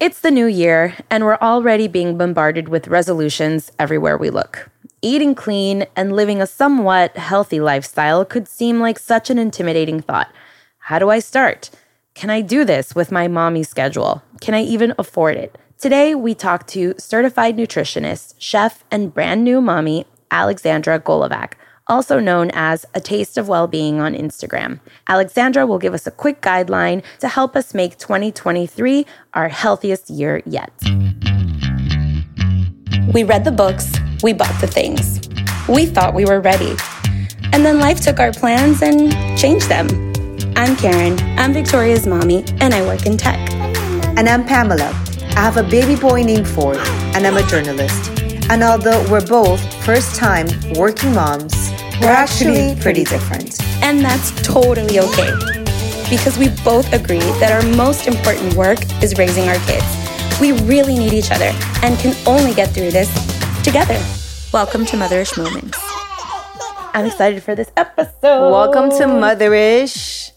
It's the new year, and we're already being bombarded with resolutions everywhere we look. Eating clean and living a somewhat healthy lifestyle could seem like such an intimidating thought. How do I start? Can I do this with my mommy schedule? Can I even afford it? Today, we talk to certified nutritionist, chef, and brand new mommy, Alexandra Golovac also known as A Taste of Wellbeing on Instagram. Alexandra will give us a quick guideline to help us make 2023 our healthiest year yet. We read the books, we bought the things. We thought we were ready. And then life took our plans and changed them. I'm Karen, I'm Victoria's mommy, and I work in tech. And I'm Pamela. I have a baby boy named Ford, and I'm a journalist. And although we're both first time working moms, we're actually pretty different. And that's totally okay. Because we both agree that our most important work is raising our kids. We really need each other and can only get through this together. Welcome to Motherish Moments. I'm excited for this episode. Welcome to Motherish.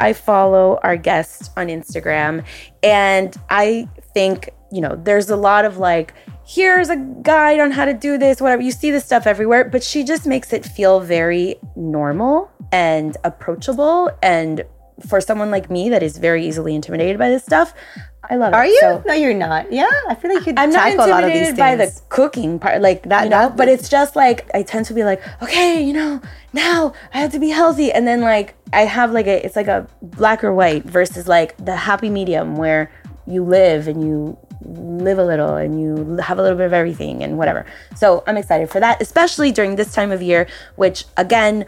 I follow our guest on Instagram and I think, you know, there's a lot of like, here's a guide on how to do this, whatever. You see this stuff everywhere, but she just makes it feel very normal and approachable. And for someone like me that is very easily intimidated by this stuff, I love Are it. Are you? So, no, you're not. Yeah, I feel like you I'm not tackle a lot of these intimidated by the cooking part, like that, you know. that- but it's just like I tend to be like, okay, you know, now I have to be healthy, and then like I have like a, it's like a black or white versus like the happy medium where you live and you live a little and you have a little bit of everything and whatever. So I'm excited for that, especially during this time of year, which again.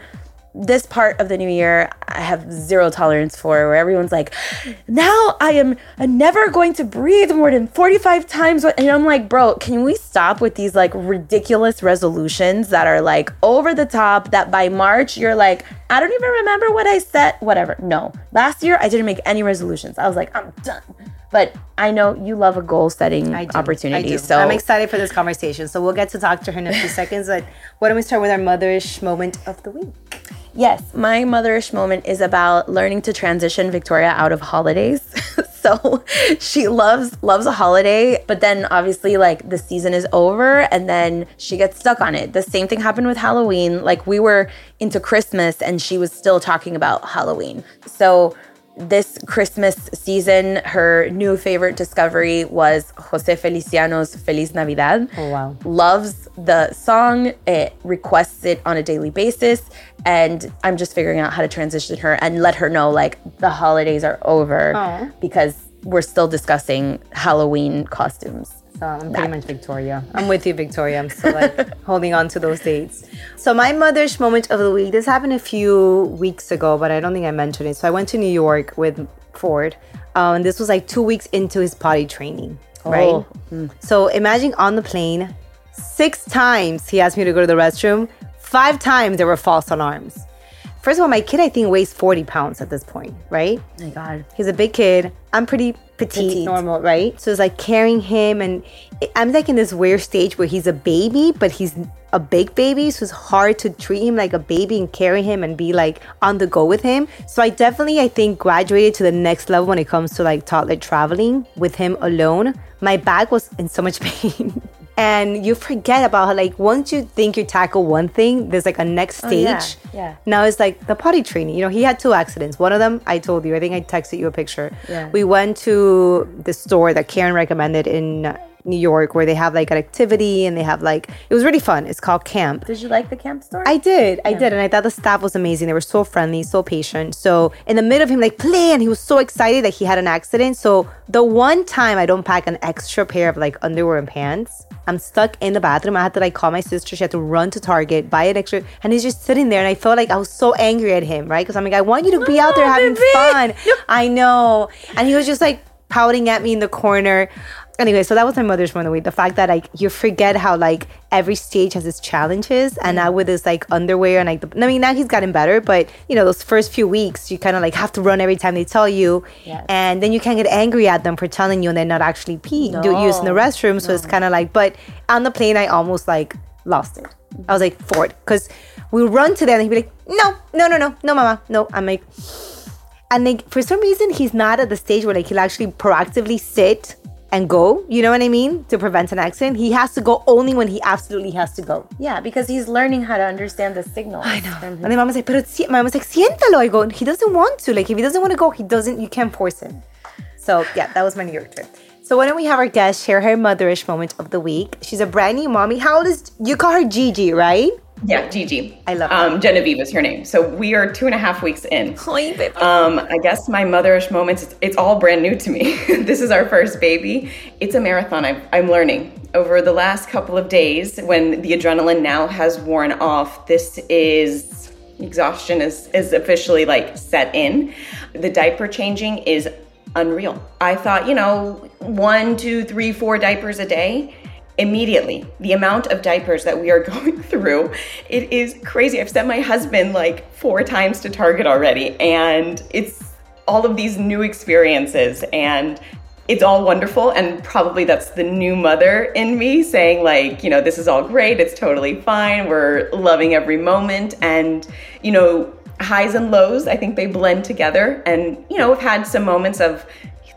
This part of the new year, I have zero tolerance for, where everyone's like, now I am never going to breathe more than 45 times. And I'm like, bro, can we stop with these like ridiculous resolutions that are like over the top that by March you're like, I don't even remember what I said, whatever. No. Last year I didn't make any resolutions. I was like, I'm done. But I know you love a goal setting opportunity. I do. So I'm excited for this conversation. So we'll get to talk to her in a few seconds. But why don't we start with our motherish moment of the week? Yes, my motherish moment is about learning to transition Victoria out of holidays. so she loves loves a holiday, but then obviously like the season is over and then she gets stuck on it. The same thing happened with Halloween. Like we were into Christmas and she was still talking about Halloween. So this Christmas season, her new favorite discovery was Jose Feliciano's Feliz Navidad. Oh, wow. Loves the song, it requests it on a daily basis. And I'm just figuring out how to transition her and let her know like the holidays are over Aw. because we're still discussing Halloween costumes. So I'm pretty much Victoria. I'm with you, Victoria. I'm still like holding on to those dates. So my motherish moment of the week. This happened a few weeks ago, but I don't think I mentioned it. So I went to New York with Ford, um, and this was like two weeks into his potty training, right? Oh, So imagine on the plane, six times he asked me to go to the restroom. Five times there were false alarms. First of all, my kid I think weighs 40 pounds at this point, right? Oh my God. He's a big kid. I'm pretty petite, Petite. normal, right? So it's like carrying him, and I'm like in this weird stage where he's a baby, but he's a big baby. So it's hard to treat him like a baby and carry him and be like on the go with him. So I definitely, I think, graduated to the next level when it comes to like toddler traveling with him alone. My back was in so much pain. And you forget about how, like, once you think you tackle one thing, there's like a next oh, stage. yeah, yeah. Now it's like the potty training. You know, he had two accidents. One of them, I told you, I think I texted you a picture. Yeah. We went to the store that Karen recommended in New York where they have like an activity and they have like, it was really fun. It's called Camp. Did you like the camp store? I did, I did, and I thought the staff was amazing. They were so friendly, so patient. So in the middle of him like play, and he was so excited that he had an accident. So the one time I don't pack an extra pair of like underwear and pants, I'm stuck in the bathroom. I had to like call my sister. She had to run to Target, buy an extra, and he's just sitting there. And I felt like I was so angry at him, right? Because I'm like, I want you to be out there Oh, having baby. fun. I know, and he was just like pouting at me in the corner. Anyway, so that was my motherish moment of the fact that like you forget how like every stage has its challenges, and now with this like underwear and like the, I mean now he's gotten better, but you know those first few weeks you kind of like have to run every time they tell you, Yes. and then you can't get angry at them for telling you and then not actually pee do use in the restroom. So it's kind of like, but on the plane I almost like lost it. I was like Ford because we run to them and he'd be like, no, no, no, no, no, mama, no. I'm like, and like for some reason he's not at the stage where like he'll actually proactively sit and go. You know what I mean? To prevent an accident. He has to go only when he absolutely has to go. Yeah, because he's learning how to understand the signal. I know. And then mom was like, pero si-, mom was like, siéntalo. I go, he doesn't want to. Like, if he doesn't want to go, he doesn't, you can't force him. So, yeah, that was my New York trip. So, why don't we have our guest share her motherish moment of the week? She's a brand new mommy. How old is, you call her Gigi, right? Yeah, Gigi. I love um, Genevieve is her name. So we are two and a half weeks in. Um, I guess my motherish moments, it's, it's all brand new to me. this is our first baby. It's a marathon. I'm, I'm learning. Over the last couple of days, when the adrenaline now has worn off, this is exhaustion is, is officially like set in. The diaper changing is unreal. I thought, you know, one, two, three, four diapers a day immediately. The amount of diapers that we are going through it is crazy. I've sent my husband like four times to target already and it's all of these new experiences and it's all wonderful and probably that's the new mother in me saying like you know this is all great. It's totally fine. We're loving every moment. And you know highs and lows i think they blend together. And you know we've had some moments of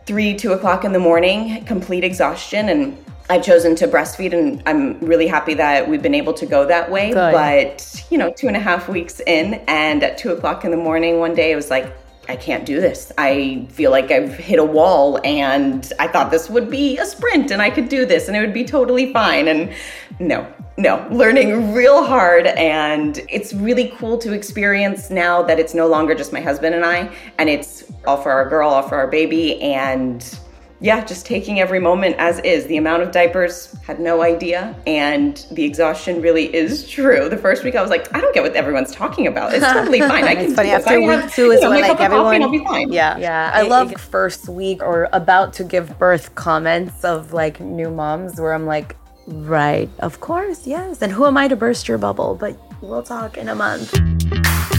three two o'clock in the morning complete exhaustion and I've chosen to breastfeed, and I'm really happy that we've been able to go that way. Good. But, you know, two and a half weeks in, and at two o'clock in the morning one day, it was like, I can't do this. I feel like I've hit a wall, and I thought this would be a sprint and I could do this and it would be totally fine. And no, no, learning real hard. And it's really cool to experience now that it's no longer just my husband and I, and it's all for our girl, all for our baby. And yeah, just taking every moment as is. The amount of diapers, had no idea. And the exhaustion really is mm-hmm. true. The first week I was like, I don't get what everyone's talking about. It's totally fine. I can it's funny. After week have, two is when like everyone, I'll be fine. Yeah. Yeah. I, I love it, first week or about to give birth comments of like new moms where I'm like, right, of course, yes. And who am I to burst your bubble? But we'll talk in a month.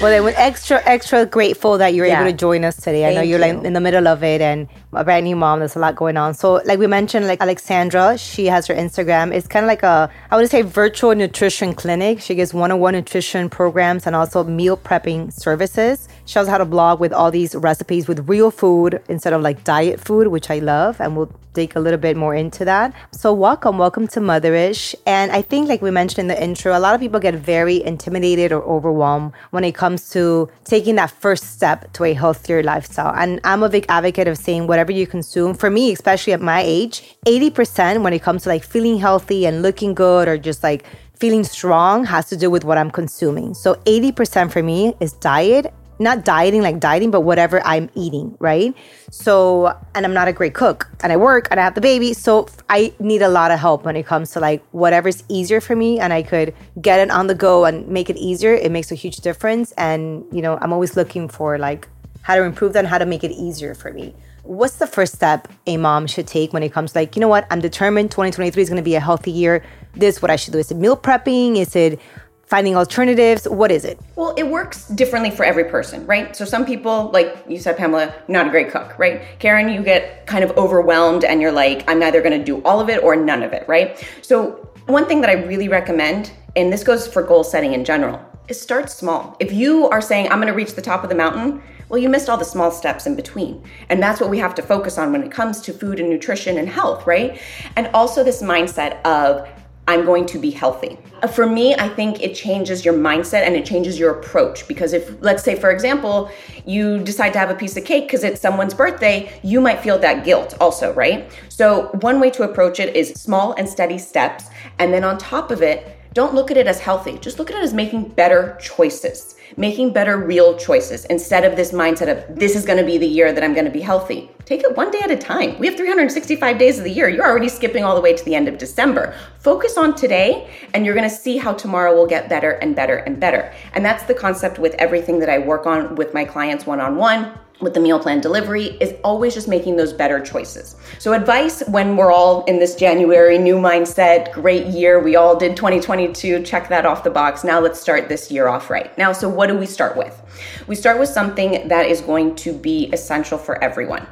Well, then we're extra, extra grateful that you're yeah. able to join us today. Thank I know you're you. like in the middle of it and a brand new mom. There's a lot going on. So, like we mentioned, like Alexandra, she has her Instagram. It's kind of like a, I would say, virtual nutrition clinic. She gives one-on-one nutrition programs and also meal prepping services. Also had a blog with all these recipes with real food instead of like diet food, which I love, and we'll dig a little bit more into that. So, welcome, welcome to Motherish. And I think, like we mentioned in the intro, a lot of people get very intimidated or overwhelmed when it comes to taking that first step to a healthier lifestyle. And I'm a big advocate of saying whatever you consume, for me, especially at my age, 80% when it comes to like feeling healthy and looking good or just like feeling strong has to do with what I'm consuming. So 80% for me is diet not dieting like dieting, but whatever I'm eating, right? So, and I'm not a great cook and I work and I have the baby. So I need a lot of help when it comes to like whatever's easier for me and I could get it on the go and make it easier. It makes a huge difference. And, you know, I'm always looking for like how to improve that and how to make it easier for me. What's the first step a mom should take when it comes to like, you know what, I'm determined 2023 is going to be a healthy year. This what I should do. Is it meal prepping? Is it finding alternatives? What is it? Well, it works differently for every person, right? So some people, like you said, Pamela, not a great cook, right? Karen, you get kind of overwhelmed and you're like, I'm neither going to do all of it or none of it, right? So one thing that I really recommend, and this goes for goal setting in general, is start small. If you are saying, I'm going to reach the top of the mountain, well, you missed all the small steps in between. And that's what we have to focus on when it comes to food and nutrition and health, right? And also this mindset of I'm going to be healthy. Uh, for me, I think it changes your mindset and it changes your approach because if, let's say, for example, you decide to have a piece of cake because it's someone's birthday, you might feel that guilt also, right? So, one way to approach it is small and steady steps. And then on top of it, don't look at it as healthy. Just look at it as making better choices, making better real choices instead of this mindset of this is going to be the year that I'm going to be healthy. Take it one day at a time. We have 365 days of the year. You're already skipping all the way to the end of December. Focus on today, and you're going to see how tomorrow will get better and better and better. And that's the concept with everything that I work on with my clients one on one with the meal plan delivery is always just making those better choices. So, advice when we're all in this January new mindset, great year, we all did 2022, check that off the box. Now, let's start this year off right. Now, so what do we start with? We start with something that is going to be essential for everyone.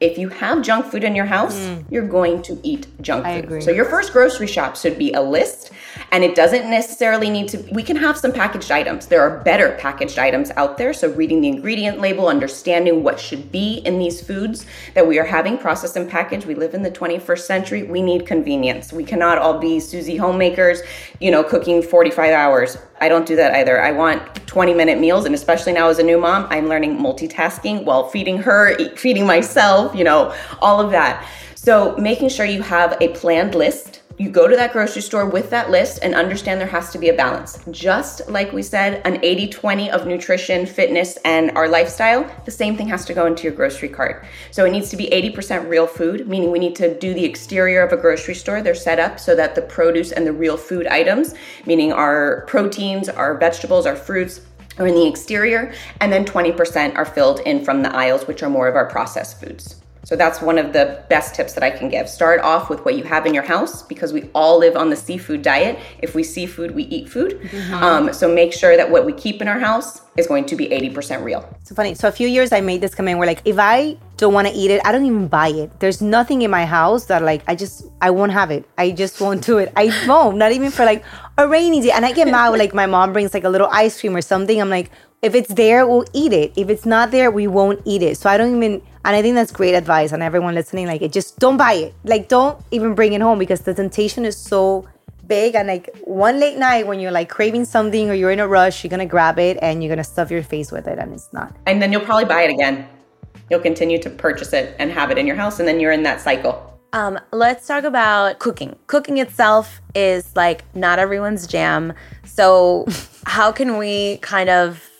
If you have junk food in your house, mm. you're going to eat junk I food. Agree. So, your first grocery shop should be a list, and it doesn't necessarily need to, we can have some packaged items. There are better packaged items out there. So, reading the ingredient label, understanding understanding what should be in these foods that we are having processed and packaged. We live in the 21st century. We need convenience. We cannot all be Susie homemakers, you know, cooking 45 hours. I don't do that either. I want 20 minute meals. And especially now as a new mom, I'm learning multitasking while feeding her, feeding myself, you know, all of that. So making sure you have a planned list you go to that grocery store with that list and understand there has to be a balance. Just like we said, an 80 20 of nutrition, fitness, and our lifestyle, the same thing has to go into your grocery cart. So it needs to be 80% real food, meaning we need to do the exterior of a grocery store. They're set up so that the produce and the real food items, meaning our proteins, our vegetables, our fruits, are in the exterior, and then 20% are filled in from the aisles, which are more of our processed foods. So that's one of the best tips that I can give. Start off with what you have in your house because we all live on the seafood diet. If we see food, we eat food. Mm-hmm. Um, so make sure that what we keep in our house is going to be 80% real. So funny. So a few years I made this comment where like if I don't want to eat it, I don't even buy it. There's nothing in my house that like I just I won't have it. I just won't do it. I won't. Not even for like a rainy day. And I get mad when like my mom brings like a little ice cream or something. I'm like, if it's there, we'll eat it. If it's not there, we won't eat it. So I don't even and I think that's great advice on everyone listening. Like, it just don't buy it. Like, don't even bring it home because the temptation is so big. And like one late night when you're like craving something or you're in a rush, you're gonna grab it and you're gonna stuff your face with it, and it's not. And then you'll probably buy it again. You'll continue to purchase it and have it in your house, and then you're in that cycle. Um, let's talk about cooking. Cooking itself is like not everyone's jam. So, how can we kind of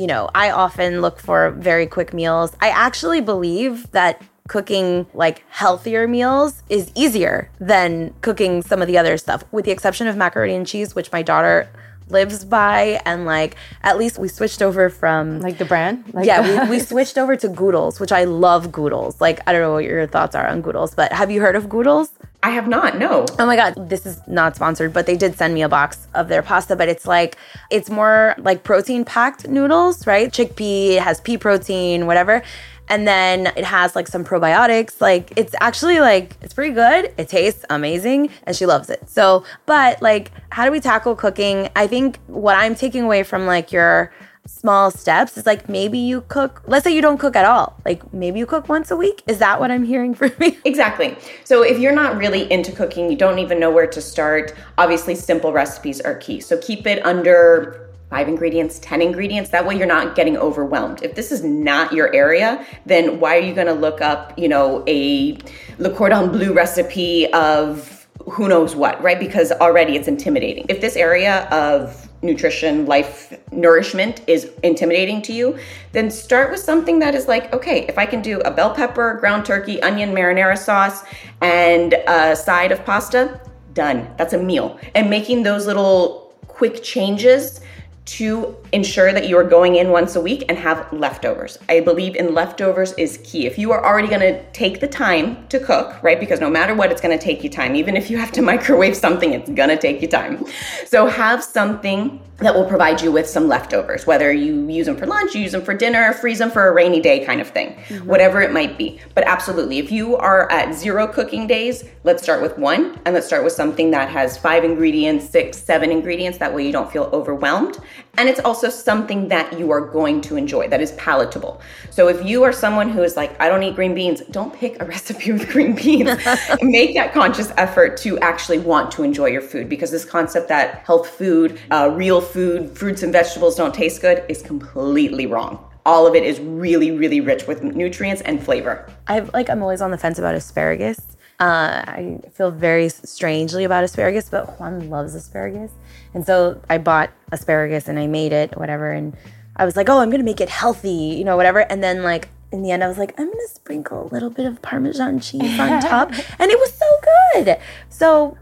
you know, I often look for very quick meals. I actually believe that cooking like healthier meals is easier than cooking some of the other stuff, with the exception of macaroni and cheese, which my daughter lives by and like at least we switched over from like the brand? Like yeah we, we, switched over to goodles which i love goodles. Like i don't know what your thoughts are on goodles but have you heard of goodles I have not, no. Oh my God, this is not sponsored, but they did send me a box of their pasta. But it's like, it's more like protein packed noodles, right? Chickpea, it has pea protein, whatever. And then it has like some probiotics. Like, it's actually like, it's pretty good. It tastes amazing and she loves it. So, but like, how do we tackle cooking? I think what I'm taking away from like your, small steps. Is like maybe you cook let's say you don't cook at all like maybe you cook once a week. Is that what i'm hearing from you? Exactly. So if you're not really into cooking you don't even know where to start. Obviously simple recipes are key. So keep it under five ingredients 10 ingredients. That way you're not getting overwhelmed. If this is not your area then why are you going to look up you know a le cordon bleu recipe of who knows what right? Because already it's intimidating. If this area of nutrition, life, nourishment is intimidating to you, then start with something that is like, okay, if I can do a bell pepper, ground turkey, onion, marinara sauce, and a side of pasta, done. That's a meal. And making those little quick changes to ensure that you are going in once a week and have leftovers. I believe in leftovers is key. If you are already going to take the time to cook, right? Because no matter what, it's going to take you time. Even if you have to microwave something, it's going to take you time. So have something that will provide you with some leftovers, whether you use them for lunch, you use them for dinner, freeze them for a rainy day kind of thing, mm-hmm. whatever it might be. But absolutely, if you are at zero cooking days, let's start with one and let's start with something that has five ingredients, six, seven ingredients. That way you don't feel overwhelmed. And it's also something that you are going to enjoy, that is palatable. So if you are someone who is like, I don't eat green beans, don't pick a recipe with green beans. Make that conscious effort to actually want to enjoy your food because this concept that health food, uh, real food, fruits and vegetables don't taste good is completely wrong all of it is really really rich with nutrients and flavor i've like i'm always on the fence about asparagus uh, I feel very strangely about asparagus, but Juan loves asparagus. And so I bought asparagus and I made it, whatever. And I was like, oh, I'm going to make it healthy, you know, whatever. And then, like, in the end, I was like, I'm going to sprinkle a little bit of Parmesan cheese on top. and it was so good. So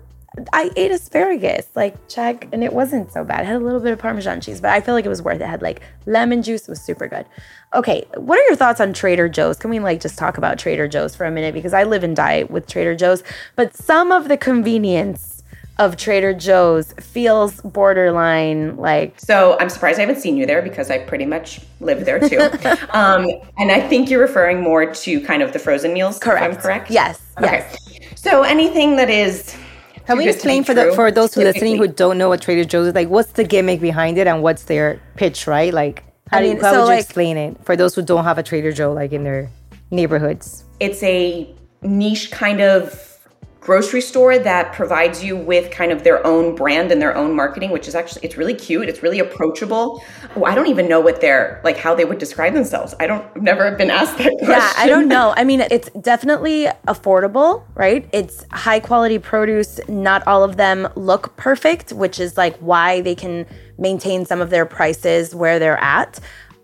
I ate asparagus, like check, and it wasn't so bad. It had a little bit of Parmesan cheese, but I feel like it was worth it. it. had like lemon juice, it was super good. Okay, what are your thoughts on Trader Joe's? Can we like just talk about Trader Joe's for a minute? Because I live and die with Trader Joe's, but some of the convenience of Trader Joe's feels borderline like. So I'm surprised I haven't seen you there because I pretty much live there too. um, and I think you're referring more to kind of the frozen meals. Correct. I'm correct. Yes. Okay. Yes. So anything that is can we explain for the for those who listening who don't know what Trader Joe's is like? What's the gimmick behind it and what's their pitch? Right, like How, I mean, how so would you like, explain it for those who don't have a Trader Joe like in their neighborhoods? It's a niche kind of grocery store that provides you with kind of their own brand and their own marketing which is actually it's really cute. It's really approachable. Oh, i don't even know what they're like how they would describe themselves. I don't I've never been asked that question. yeah i don't know. I mean it's definitely affordable right? It's high quality produce. Not all of them look perfect which is like why they can maintain some of their prices where they're at.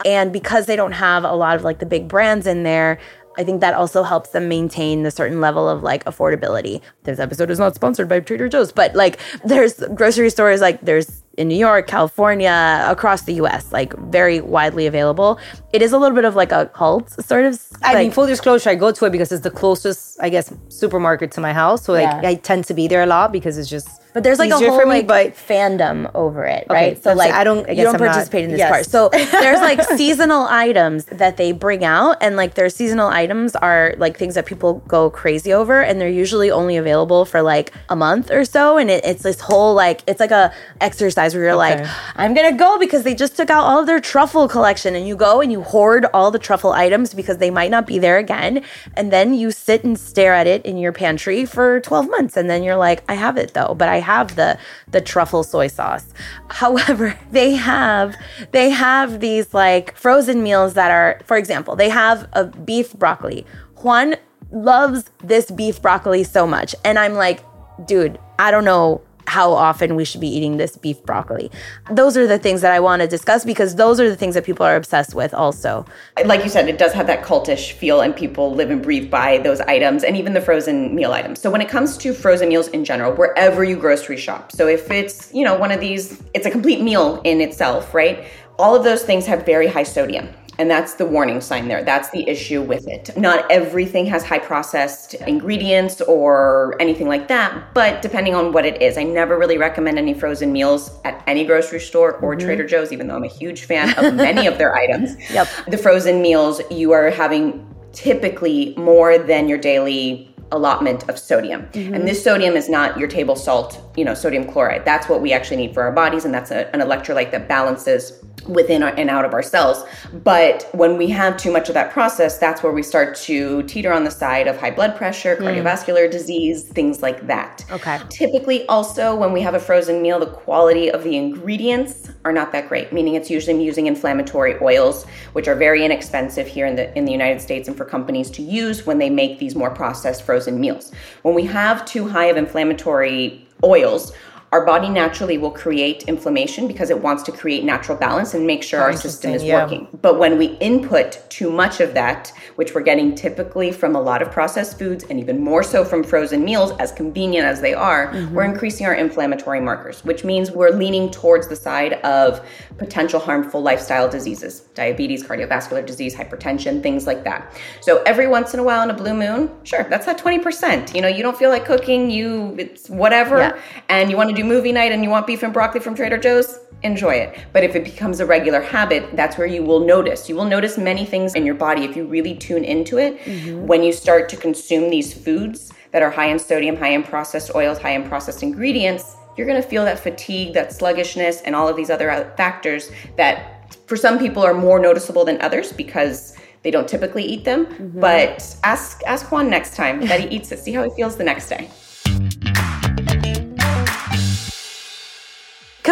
And because they don't have a lot of like the big brands in there I think that also helps them maintain the certain level of like affordability. This episode is not sponsored by Trader Joe's, but like there's grocery stores like there's in New York, California, across the US, like very widely available. It is a little bit of like a cult sort of. I mean, full disclosure, I go to it because it's the closest, I guess, supermarket to my house. So like yeah. I tend to be there a lot because it's just but there's like a whole me, like but fandom over it, right? So like I don't I you don't I'm participate not, in this yes. part. So there's like seasonal items that they bring out, and like their seasonal items are like things that people go crazy over, and they're usually only available for like a month or so, and it, it's this whole like it's like a exercise where you're okay. like, I'm gonna go because they just took out all of their truffle collection, and you go and you hoard all the truffle items because they might not be there again, and then you sit and stare at it in your pantry for 12 months, and then you're like, I have it though, but I have the the truffle soy sauce. However, they have they have these like frozen meals that are, for example, they have a beef broccoli. Juan loves this beef broccoli so much, and I'm like, dude, I don't know how often we should be eating this beef broccoli. Those are the things that I want to discuss because those are the things that people are obsessed with also. Like you said, it does have that cultish feel and people live and breathe by those items and even the frozen meal items. So when it comes to frozen meals in general, wherever you grocery shop. So if it's, you know, one of these, it's a complete meal in itself, right? All of those things have very high sodium. And that's the warning sign there. That's the issue with it. Not everything has high processed ingredients or anything like that, but depending on what it is, I never really recommend any frozen meals at any grocery store or mm-hmm. Trader Joe's, even though I'm a huge fan of many of their items. Yep. The frozen meals, you are having typically more than your daily allotment of sodium. Mm-hmm. And this sodium is not your table salt, you know, sodium chloride. That's what we actually need for our bodies, and that's a, an electrolyte that balances within and out of our cells. But when we have too much of that process, that's where we start to teeter on the side of high blood pressure, mm. cardiovascular mm. disease, things like that. Okay. Typically, also, when we have a frozen meal, the quality of the ingredients are not that great, meaning it's usually using inflammatory oils, which are very inexpensive here in the in the United States and for companies to use when they make these more processed frozen meals. When we have too high of inflammatory oils, our body naturally will create inflammation because it wants to create natural balance and make sure our system is yeah. working. But when we input too much of that, which we're getting typically from a lot of processed foods and even more so from frozen meals, as convenient as they are, mm-hmm. we're increasing our inflammatory markers, which means we're leaning towards the side of potential harmful lifestyle diseases, diabetes, cardiovascular disease, hypertension, things like that. So every once in a while in a blue moon, sure, that's that 20%. You know, you don't feel like cooking, you it's whatever, yeah. and you want to do movie night and you want beef and broccoli from Trader Joe's, enjoy it. But if it becomes a regular habit, that's where you will notice. You will notice many things in your body if you really tune into it. Mm-hmm. When you start to consume these foods that are high in sodium, high in processed oils, high in processed ingredients, you're going to feel that fatigue, that sluggishness, and all of these other factors that for some people are more noticeable than others because they don't typically eat them. Mm-hmm. But ask ask Juan next time that he eats it. See how he feels the next day.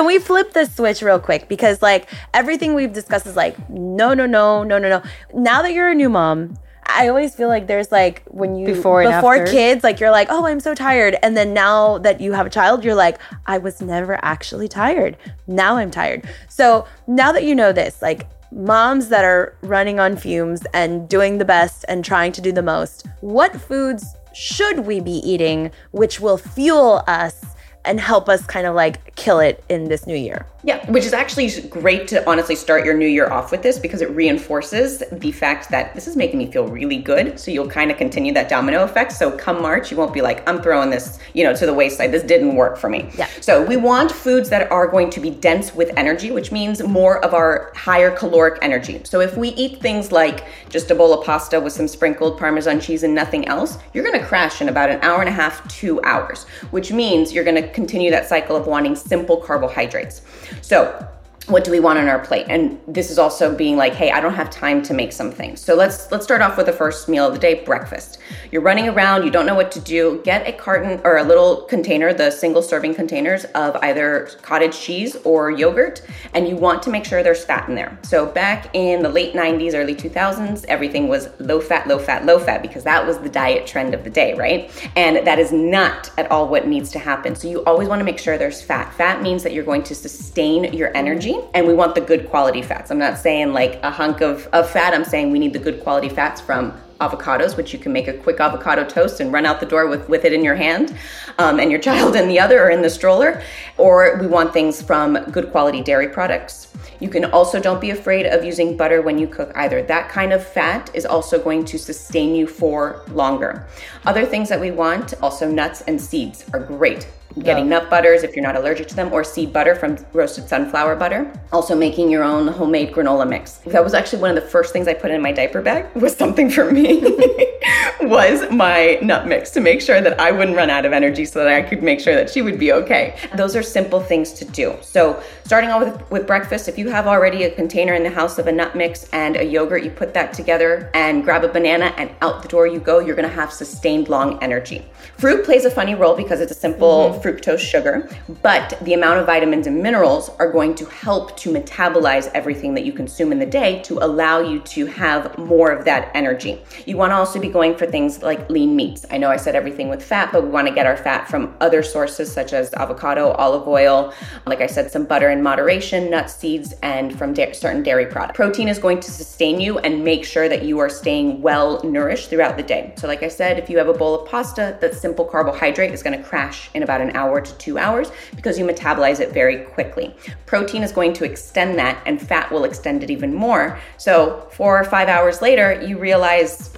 Can we flip the switch real quick? Because like everything we've discussed is like, no, no, no, no, no, no. Now that you're a new mom, I always feel like there's like when you before before kids, like you're like, oh, I'm so tired, and then now that you have a child, you're like, I was never actually tired. Now I'm tired. So now that you know this, like moms that are running on fumes and doing the best and trying to do the most, what foods should we be eating which will fuel us and help us kind of like kill it in this new year. Yeah, which is actually great to honestly start your new year off with this because it reinforces the fact that this is making me feel really good. So you'll kind of continue that domino effect. So come March, you won't be like, I'm throwing this, you know, to the wayside. This didn't work for me. Yeah. So we want foods that are going to be dense with energy, which means more of our higher caloric energy. So if we eat things like just a bowl of pasta with some sprinkled Parmesan cheese and nothing else, you're going to crash in about an hour and a half, two hours, which means you're going to continue that cycle of wanting simple carbohydrates. So, what do we want on our plate? And this is also being like hey i don't have time to make some things. So let's let's start off with the first meal of the day breakfast. You're running around you don't know what to do. Get a carton or a little container the single serving containers of either cottage cheese or yogurt and you want to make sure there's fat in there. So back in the late 90s early 2000s everything was low fat low fat low fat because that was the diet trend of the day right? And that is not at all what needs to happen. So you always want to make sure there's fat. Fat means that you're going to sustain your energy and we want the good quality fats. I'm not saying like a hunk of, of fat, I'm saying we need the good quality fats from avocados, which you can make a quick avocado toast and run out the door with, with it in your hand, um, and your child in the other or in the stroller. Or we want things from good quality dairy products. You can also don't be afraid of using butter when you cook either. That kind of fat is also going to sustain you for longer. Other things that we want, also nuts and seeds are great getting nut butters if you're not allergic to them, or seed butter from roasted sunflower butter. Also making your own homemade granola mix. That was actually one of the first things I put in my diaper bag was something for me was my nut mix to make sure that I wouldn't run out of energy so that I could make sure that she would be okay. Those are simple things to do. So starting off with, with breakfast, if you have already a container in the house of a nut mix and a yogurt, you put that together and grab a banana and out the door you go, you're gonna have sustained long energy. Fruit plays a funny role because it's a simple mm-hmm fructose sugar, but the amount of vitamins and minerals are going to help to metabolize everything that you consume in the day to allow you to have more of that energy. You want to also be going for things like lean meats. I know I said everything with fat, but we want to get our fat from other sources such as avocado, olive oil, like I said, some butter in moderation, nuts, seeds, and from da- certain dairy products. Protein is going to sustain you and make sure that you are staying well nourished throughout the day. So, like I said, if you have a bowl of pasta, that simple carbohydrate is going to crash in about an hour to two hours because you metabolize it very quickly. Protein is going to extend that, and fat will extend it even more. So, four or five hours later, you realize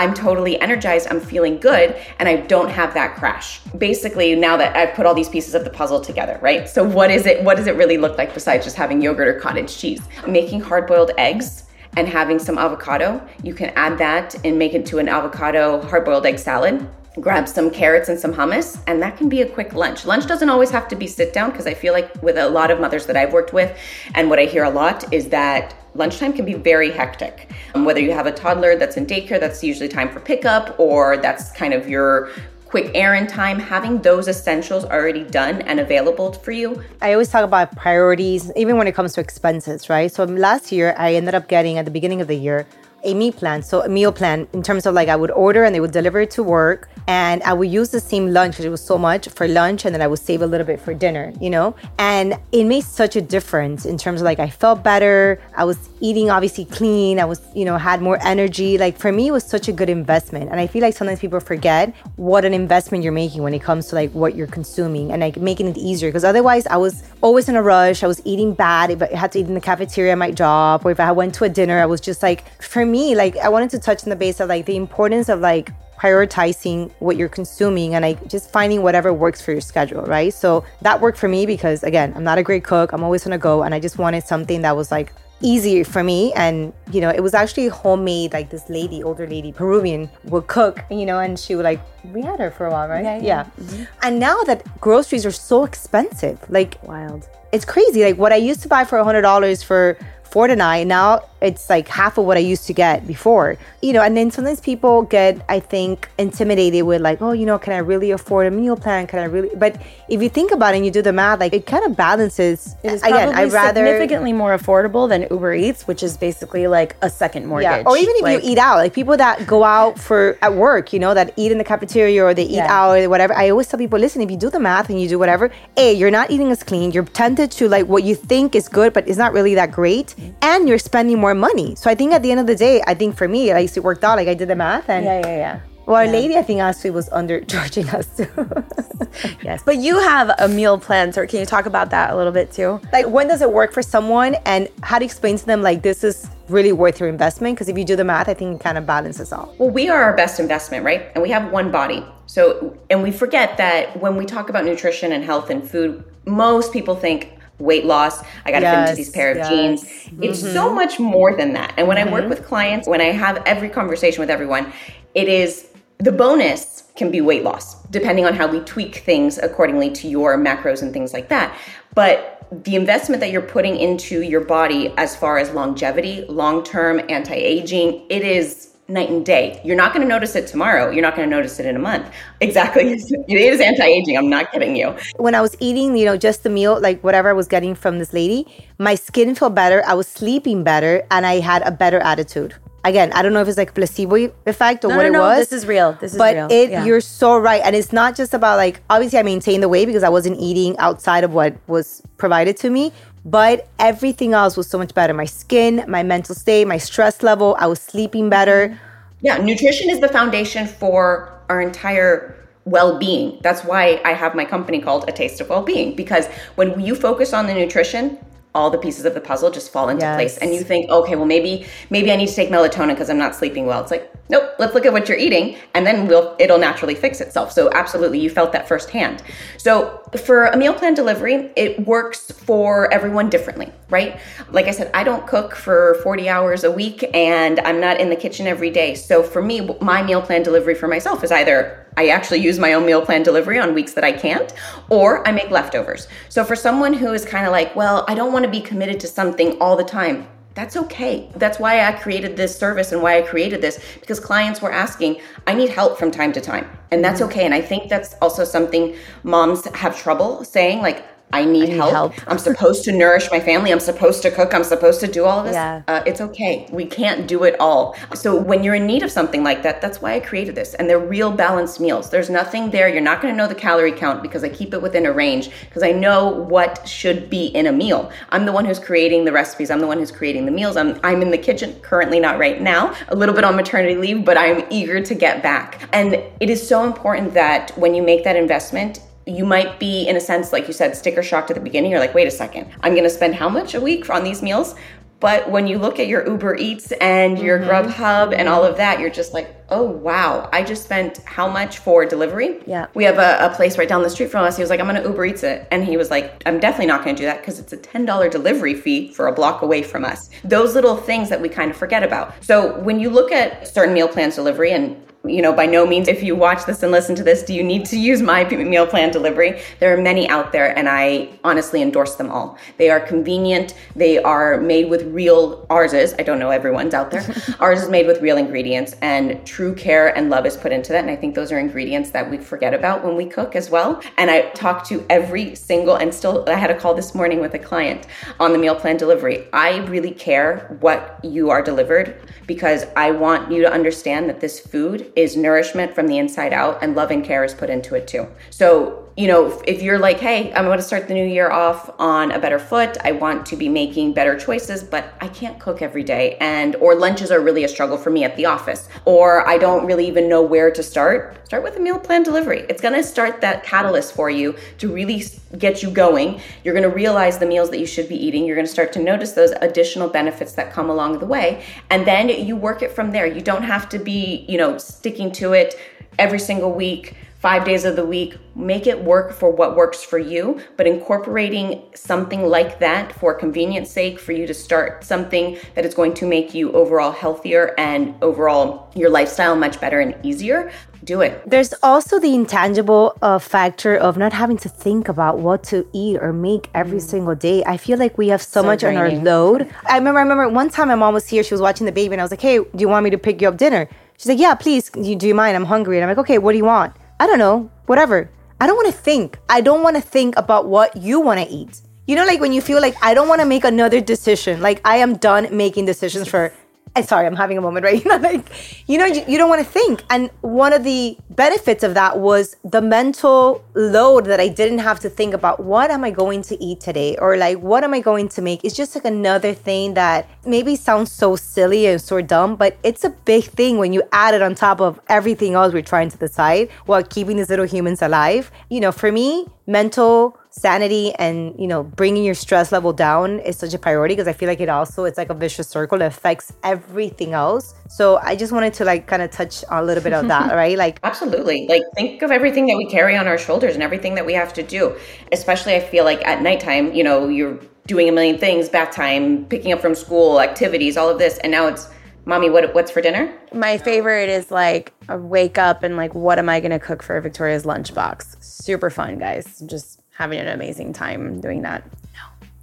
I'm totally energized, I'm feeling good, and I don't have that crash. Basically, now that I've put all these pieces of the puzzle together, right? So what is it what does it really look like besides just having yogurt or cottage cheese? Making hard-boiled eggs and having some avocado. You can add that and make it to an avocado hard-boiled egg salad grab some carrots and some hummus, and that can be a quick lunch. Lunch doesn't always have to be sit down because I feel like with a lot of mothers that I've worked with, and what I hear a lot is that lunchtime can be very hectic. Um, whether you have a toddler that's in daycare, that's usually time for pickup, or that's kind of your quick errand time, having those essentials already done and available for you. I always talk about priorities, even when it comes to expenses, right? So last year, I ended up getting at the beginning of the year a meal plan. So a meal plan in terms of like I would order and they would deliver it to work and I would use the same lunch because it was so much for lunch and then I would save a little bit for dinner, you know? And it made such a difference in terms of like I felt better. I was eating obviously clean. I was, you know, had more energy. Like for me, it was such a good investment. And I feel like sometimes people forget what an investment you're making when it comes to like what you're consuming and like making it easier. Because otherwise I was always in a rush. I was eating bad. If I had to eat in the cafeteria at my job or if I went to a dinner, I was just like, for like I wanted to touch on the base of like the importance of like prioritizing what you're consuming and like just finding whatever works for your schedule, right? So that worked for me because again, I'm not a great cook. I'm always on a go and I just wanted something that was like easy for me and you know it was actually homemade like this lady older lady peruvian would cook you know and she would like we had her for a while right yeah, yeah. yeah. Mm-hmm. and now that groceries are so expensive like wild it's crazy like what i used to buy for a hundred dollars for fortnight. Now it's like half of what I used to get before. You know, and then sometimes people get, I think, intimidated with like, oh, you know, can I really afford a meal plan? Can I really? But if you think about it and you do the math, like it kind of balances. It is again, I rather significantly more affordable than Uber Eats, which is basically like a second mortgage. Yeah. Or even if like, you eat out, like people that go out for at work, you know, that eat in the cafeteria or they eat yeah. out or whatever. I always tell people, listen, if you do the math and you do whatever, a, you're not eating as clean. You're tempted to like what you think is good, but it's not really that great Mm-hmm. and you're spending more money. So I think at the end of the day, I think for me, I used to work out, like I did the math and yeah, yeah, yeah. Well, our yeah. lady, I think, actually was undercharging us too. yes. But you have a meal plan, so can you talk about that a little bit too? Like, when does it work for someone, and how to explain to them, like, this is really worth your investment? Because if you do the math, I think it kind of balances out. Well, we are our best investment, right? And we have one body. So, and we forget that when we talk about nutrition and health and food, most people think, weight loss. I got to yes, fit into these pair of yes. jeans. Mm-hmm. It's so much more than that. And when mm-hmm. I work mm-hmm. with clients, when I have every conversation with everyone, it is The bonus can be weight loss, depending on how we tweak things accordingly to your macros and things like that. But the investment that you're putting into your body as far as longevity, long term anti aging, it is night and day. You're not going to notice it tomorrow. You're not going to notice it in a month. Exactly. It is anti aging. I'm not kidding you. When I was eating, you know, just the meal, like whatever I was getting from this lady, my skin felt better. I was sleeping better and I had a better attitude again, I don't know if it's like placebo effect or no, what no, it no, was. This is real. This is but real. it, yeah. you're so right, and it's not just about like obviously I maintained the weight because I wasn't eating outside of what was provided to me. But everything else was so much better. My skin, my mental state, my stress level. I was sleeping better. Yeah, nutrition is the foundation for our entire well-being. That's why I have my company called A Taste of Well-being because when you focus on the nutrition, all the pieces of the puzzle just fall into yes. place and you think okay well maybe maybe i need to take melatonin because i'm not sleeping well it's like nope let's look at what you're eating and then we'll it'll naturally fix itself. So absolutely you felt that firsthand. So for a meal plan delivery it works for everyone differently right? Like i said i don't cook for 40 hours a week and i'm not in the kitchen every day. So for me my meal plan delivery for myself is either I actually use my own meal plan delivery on weeks that I can't, or I make leftovers. So for someone who is kind of like, well, I don't want to be committed to something all the time, that's okay. That's why I created this service and why I created this because clients were asking, I need help from time to time. And that's mm-hmm. okay. And I think that's also something moms have trouble saying, like, I need, I need help. help. I'm supposed to nourish my family. I'm supposed to cook. I'm supposed to do all of this. Yeah. Uh, it's okay. We can't do it all. So when you're in need of something like that, that's why I created this. And they're real balanced meals. There's nothing there. You're not going to know the calorie count because I keep it within a range because I know what should be in a meal. I'm the one who's creating the recipes. I'm the one who's creating the meals. I'm I'm in the kitchen currently, not right now. A little bit on maternity leave, but I'm eager to get back. And it is so important that when you make that investment, you might be in a sense like you said sticker shocked at the beginning. You're like wait a second. I'm going to spend how much a week on these meals? But when you look at your uber eats and your mm-hmm. grubhub and all of that you're just like oh wow. I just spent how much for delivery? Yeah. We have a, a place right down the street from us. He was like i'm going to uber eats it. And he was like i'm definitely not going to do that because it's a $10 delivery fee for a block away from us. Those little things that we kind of forget about. So when you look at certain meal plans delivery and you know, by no means, if you watch this and listen to this, do you need to use my meal plan delivery? There are many out there, and I honestly endorse them all. They are convenient. They are made with real, ours is, I don't know everyone's out there. ours is made with real ingredients, and true care and love is put into that. And I think those are ingredients that we forget about when we cook as well. And I talk to every single, and still, I had a call this morning with a client on the meal plan delivery. I really care what you are delivered because I want you to understand that this food is nourishment from the inside out and love and care is put into it too. So, you know, if you're like, hey, I'm going to start the new year off on a better foot, I want to be making better choices, but I can't cook every day and or lunches are really a struggle for me at the office or I don't really even know where to start, start with a meal plan delivery. It's going to start that catalyst for you to really get you going. You're going to realize the meals that you should be eating. You're going to start to notice those additional benefits that come along the way and then you work it from there. You don't have to be, you know, sticking to it every single week, five days of the week. Make it work for what works for you, but incorporating something like that for convenience sake for you to start something that is going to make you overall healthier and overall your lifestyle much better and easier. Do it. There's also the intangible uh, factor of not having to think about what to eat or make every mm. single day. I feel like we have so, so much draining. on our load. I remember, I remember one time my mom was here. She was watching the baby, and I was like, "Hey, do you want me to pick you up dinner?" She's like, yeah, please, do you mind? I'm hungry. And I'm like, okay, what do you want? I don't know, whatever. I don't want to think. I don't want to think about what you want to eat. You know, like when you feel like I don't want to make another decision. Like I am done making decisions for I sorry, I'm having a moment, right? Know, like you know, you, you don't want to think. And one of the benefits of that was the mental load that I didn't have to think about what am I going to eat today or like what am I going to make. It's just like another thing that maybe sounds so silly and so dumb, but it's a big thing when you add it on top of everything else we're trying to decide while keeping these little humans alive. You know, for me, mental sanity and you know bringing your stress level down is such a priority because i feel like it also it's like a vicious circle that affects everything else so i just wanted to like kind of touch a little bit of that right like absolutely like think of everything that we carry on our shoulders and everything that we have to do especially i feel like at nighttime you know you're doing a million things bath time picking up from school activities all of this and now it's Mommy, what what's for dinner? My favorite is like a wake up and like what am I gonna cook for Victoria's lunchbox? Super fun, guys. Just having an amazing time mm. doing that.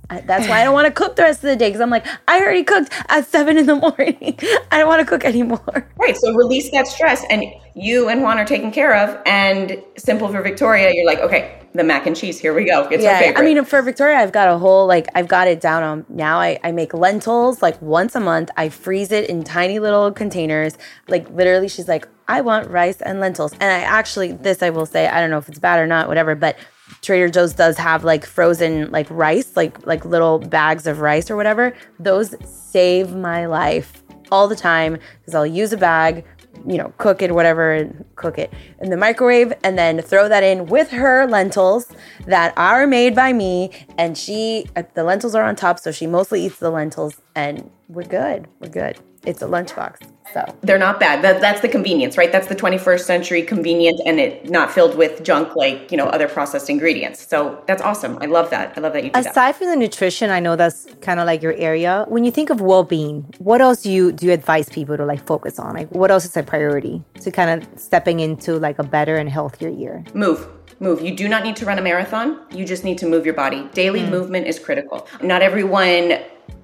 I, that's why I don't want to cook the rest of the day because I'm like, I already cooked at seven in the morning. I don't want to cook anymore. Right. So release that stress, and you and Juan are taken care of. And simple for Victoria, you're like, okay, the mac and cheese. Here we go. It's yeah, I mean, for Victoria, I've got a whole like I've got it down on now. I, I make lentils like once a month. I freeze it in tiny little containers. Like literally, she's like, I want rice and lentils. And I actually, this I will say, I don't know if it's bad or not, whatever, but Trader Joe's does have like frozen like rice, like like little bags of rice or whatever. Those save my life all the time because I'll use a bag, you know, cook it, whatever, and cook it in the microwave, and then throw that in with her lentils that are made by me. And she, uh, the lentils are on top, so she mostly eats the lentils, and we're good. We're good. It's a lunchbox. So they're not bad. That, that's the convenience, right? That's the 21st century convenient and it not filled with junk like, you know, other processed ingredients. So that's awesome. I love that. I love that you do Aside that. from the nutrition, I know that's kind of like your area. When you think of well-being, what else do you do you advise people to like focus on? Like what else is a priority to kind of stepping into like a better and healthier year? Move move. You do not need to run a marathon. You just need to move your body. Daily mm. movement is critical. Not everyone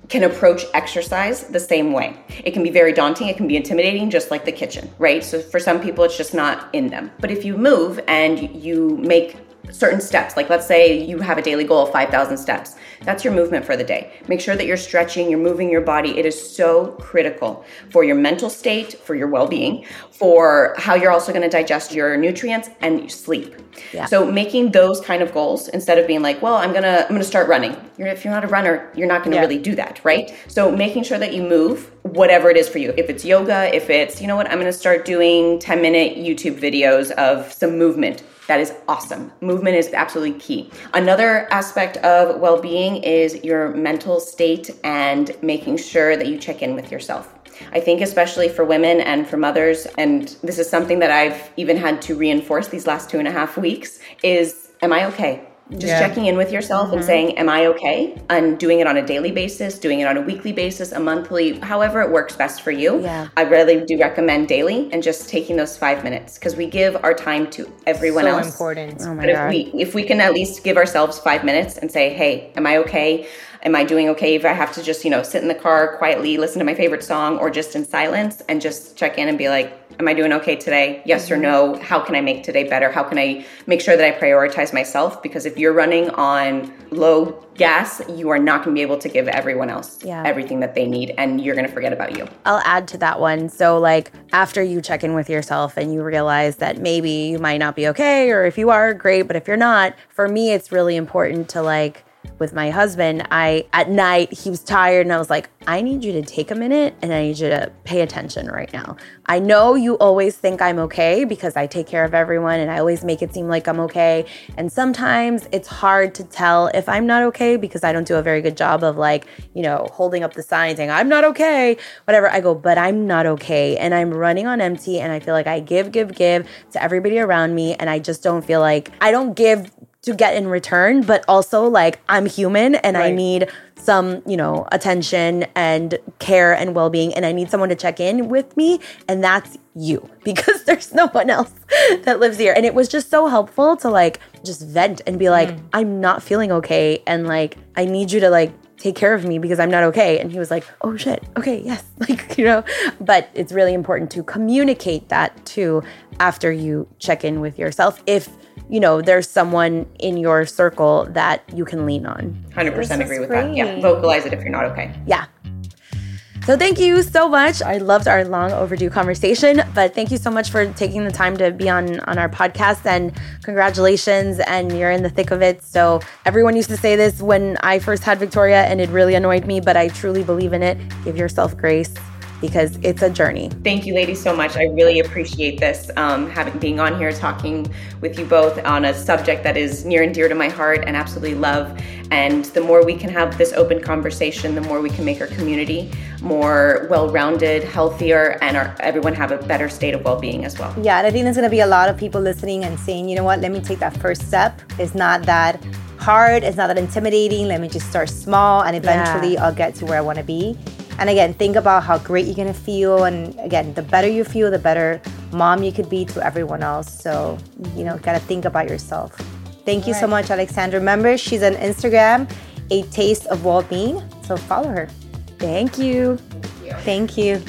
can approach exercise the same way. It can be very daunting, it can be intimidating, just like the kitchen, right? So for some people, it's just not in them. But if you move and you make certain steps. Like let's say you have a daily goal of 5,000 steps. That's your movement for the day. Make sure that you're stretching, you're moving your body. It is so critical for your mental state, for your well-being, for how you're also going to digest your nutrients and sleep. Yeah. So making those kind of goals instead of being like, well, I'm going to I'm going to start running. You're, if you're not a runner, you're not going to yeah. really do that, right? So making sure that you move whatever it is for you. If it's yoga, if it's, you know what, I'm going to start doing 10 minute YouTube videos of some movement that is awesome. Movement is absolutely key. Another aspect of well being is your mental state and making sure that you check in with yourself. I think, especially for women and for mothers, and this is something that I've even had to reinforce these last two and a half weeks, is Am I okay? Just yeah. checking in with yourself mm-hmm. and saying am i okay and doing it on a daily basis doing it on a weekly basis a monthly however it works best for you yeah. i really do recommend daily and just taking those five minutes because we give our time to everyone so else important oh but God. if we if we can at least give ourselves five minutes and say hey am i okay am I doing okay if I have to just, you know, sit in the car quietly, listen to my favorite song, or just in silence and just check in and be like, am I doing okay today? Yes or mm-hmm. no? How can I make today better? How can I make sure that I prioritize myself? Because if you're running on low gas, you are not going to be able to give everyone else yeah. everything that they need and you're going to forget about you. I'll add to that one. So, like, after you check in with yourself and you realize that maybe you might not be okay, or if you are, great, but if you're not, for me, it's really important to like, with my husband, I at night he was tired and I was like, I need you to take a minute and I need you to pay attention right now. I know you always think I'm okay because I take care of everyone and I always make it seem like I'm okay. And sometimes it's hard to tell if I'm not okay because I don't do a very good job of like, you know, holding up the sign saying I'm not okay, whatever. I go, but I'm not okay and I'm running on empty and I feel like I give give give to everybody around me and I just don't feel like I don't give to get in return, but also like I'm human and right. I need some, you know, attention and care and well being, and I need someone to check in with me, and that's you because there's no one else that lives here. And it was just so helpful to like just vent and be like, mm. I'm not feeling okay, and like, I need you to like take care of me because I'm not okay. And he was like, oh shit, okay, yes. Like, you know, but it's really important to communicate that too after you check in with yourself. If you know, there's someone in your circle that you can lean on. 100% agree with great. that. Yeah. Vocalize it if you're not okay. Yeah. So thank you so much. I loved our long overdue conversation, but thank you so much for taking the time to be on on our podcast and congratulations and you're in the thick of it. So everyone used to say this when I first had Victoria and it really annoyed me, but I truly believe in it. Give yourself grace because it's a journey. Thank you, ladies, so much. I really appreciate this, um, having being on here talking with you both on a subject that is near and dear to my heart and absolutely love. And the more we can have this open conversation, the more we can make our community more well-rounded, healthier, and our, everyone have a better state of well-being as well. Yeah, and I think there's going to be a lot of people listening and saying, you know what, let me take that first step. It's not that hard. It's not that intimidating. Let me just start small and eventually yeah. I'll get to where I want to be. And again, think about how great you're gonna feel. And again, the better you feel, the better mom you could be to everyone else. So, you know, gotta think about yourself. Thank you right. so much, Alexandra. Remember, she's on Instagram, A Taste of Well Being. So follow her. Thank you. Thank you.